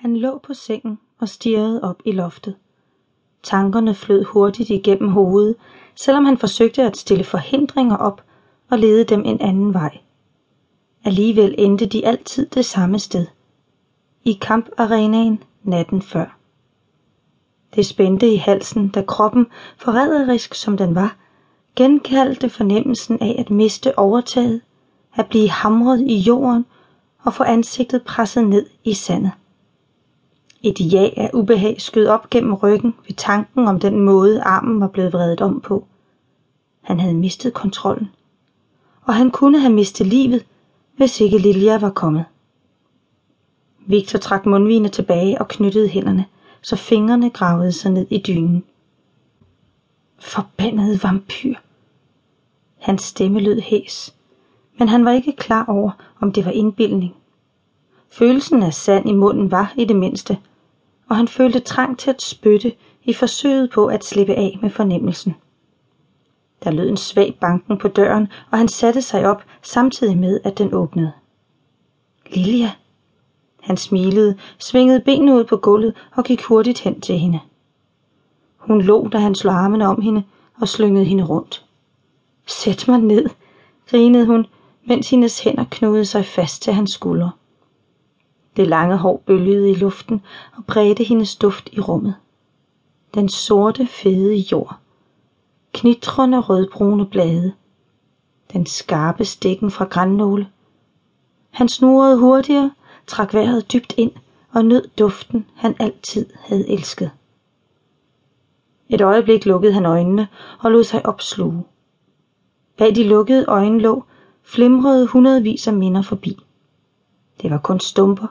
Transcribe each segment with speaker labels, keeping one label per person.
Speaker 1: Han lå på sengen og stirrede op i loftet. Tankerne flød hurtigt igennem hovedet, selvom han forsøgte at stille forhindringer op og lede dem en anden vej. Alligevel endte de altid det samme sted. I kamparenaen natten før. Det spændte i halsen, da kroppen, forræderisk som den var, genkaldte fornemmelsen af at miste overtaget, at blive hamret i jorden og få ansigtet presset ned i sandet. Et ja af ubehag skød op gennem ryggen ved tanken om den måde armen var blevet vredet om på. Han havde mistet kontrollen. Og han kunne have mistet livet, hvis ikke Lilja var kommet. Victor trak mundvigene tilbage og knyttede hænderne, så fingrene gravede sig ned i dynen. Forbandet vampyr. Hans stemme lød hæs, men han var ikke klar over, om det var indbildning. Følelsen af sand i munden var i det mindste, og han følte trang til at spytte i forsøget på at slippe af med fornemmelsen. Der lød en svag banken på døren, og han satte sig op samtidig med, at den åbnede. Lilja. Han smilede, svingede benene ud på gulvet og gik hurtigt hen til hende. Hun lå, da han slog armene om hende og slyngede hende rundt. Sæt mig ned, grinede hun, mens hendes hænder knudede sig fast til hans skuldre. Det lange hår bølgede i luften og bredte hendes duft i rummet. Den sorte, fede jord. Knitrende rødbrune blade. Den skarpe stikken fra grænnåle. Han snurrede hurtigere, trak vejret dybt ind og nød duften, han altid havde elsket. Et øjeblik lukkede han øjnene og lod sig opsluge. Bag de lukkede øjenlåg flimrede hundredvis af minder forbi. Det var kun stumper,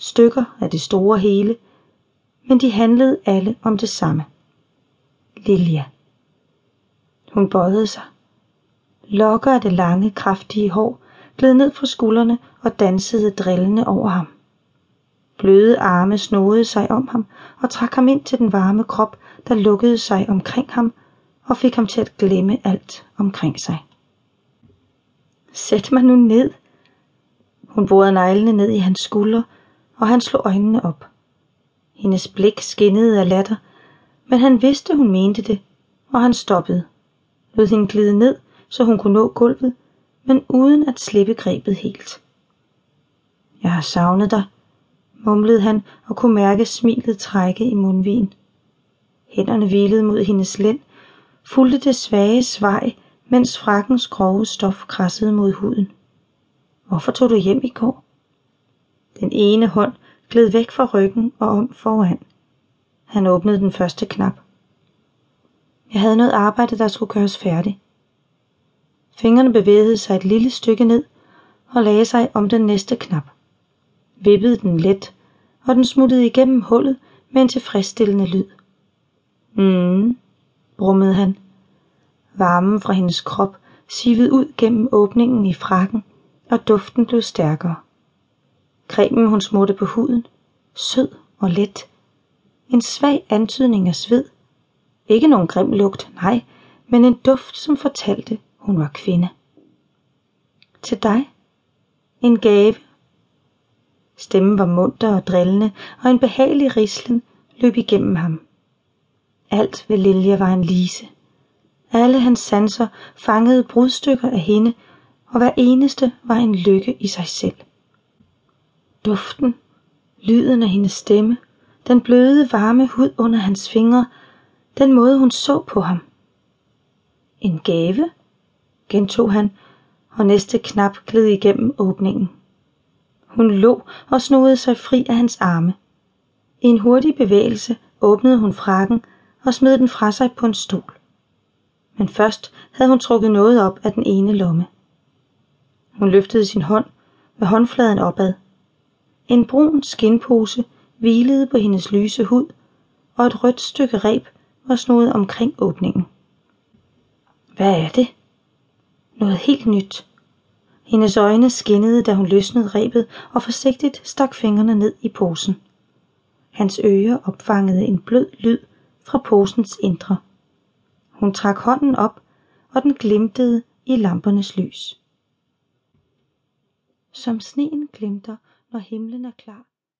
Speaker 1: stykker af det store hele, men de handlede alle om det samme. Lilja. Hun bøjede sig. Lokker af det lange, kraftige hår gled ned fra skuldrene og dansede drillende over ham. Bløde arme snodede sig om ham og trak ham ind til den varme krop, der lukkede sig omkring ham og fik ham til at glemme alt omkring sig. Sæt mig nu ned. Hun borede neglene ned i hans skuldre, og han slog øjnene op. Hendes blik skinnede af latter, men han vidste, hun mente det, og han stoppede. Lod hende glide ned, så hun kunne nå gulvet, men uden at slippe grebet helt. Jeg har savnet dig, mumlede han og kunne mærke smilet trække i mundvigen. Hænderne hvilede mod hendes lænd, fulgte det svage svej, mens frakkens grove stof krassede mod huden. Hvorfor tog du hjem i går? Den ene hånd gled væk fra ryggen og om foran. Han åbnede den første knap. Jeg havde noget arbejde, der skulle gøres færdig. Fingrene bevægede sig et lille stykke ned og lagde sig om den næste knap. Vippede den let, og den smuttede igennem hullet med en tilfredsstillende lyd. Mm, brummede han. Varmen fra hendes krop sivede ud gennem åbningen i frakken, og duften blev stærkere. Cremen hun smurte på huden, sød og let. En svag antydning af sved. Ikke nogen grim lugt, nej, men en duft, som fortalte, hun var kvinde. Til dig. En gave. Stemmen var munter og drillende, og en behagelig rislen løb igennem ham. Alt ved Lilja var en lise. Alle hans sanser fangede brudstykker af hende, og hver eneste var en lykke i sig selv. Duften, lyden af hendes stemme, den bløde varme hud under hans fingre, den måde hun så på ham. En gave, gentog han, og næste knap gled igennem åbningen. Hun lå og snodede sig fri af hans arme. I en hurtig bevægelse åbnede hun frakken og smed den fra sig på en stol. Men først havde hun trukket noget op af den ene lomme. Hun løftede sin hånd med håndfladen opad. En brun skinpose hvilede på hendes lyse hud, og et rødt stykke reb var snoet omkring åbningen. Hvad er det? Noget helt nyt. Hendes øjne skinnede, da hun løsnede rebet og forsigtigt stak fingrene ned i posen. Hans ører opfangede en blød lyd fra posens indre. Hun trak hånden op, og den glimtede i lampernes lys. Som sneen glimter, når himlen er klar,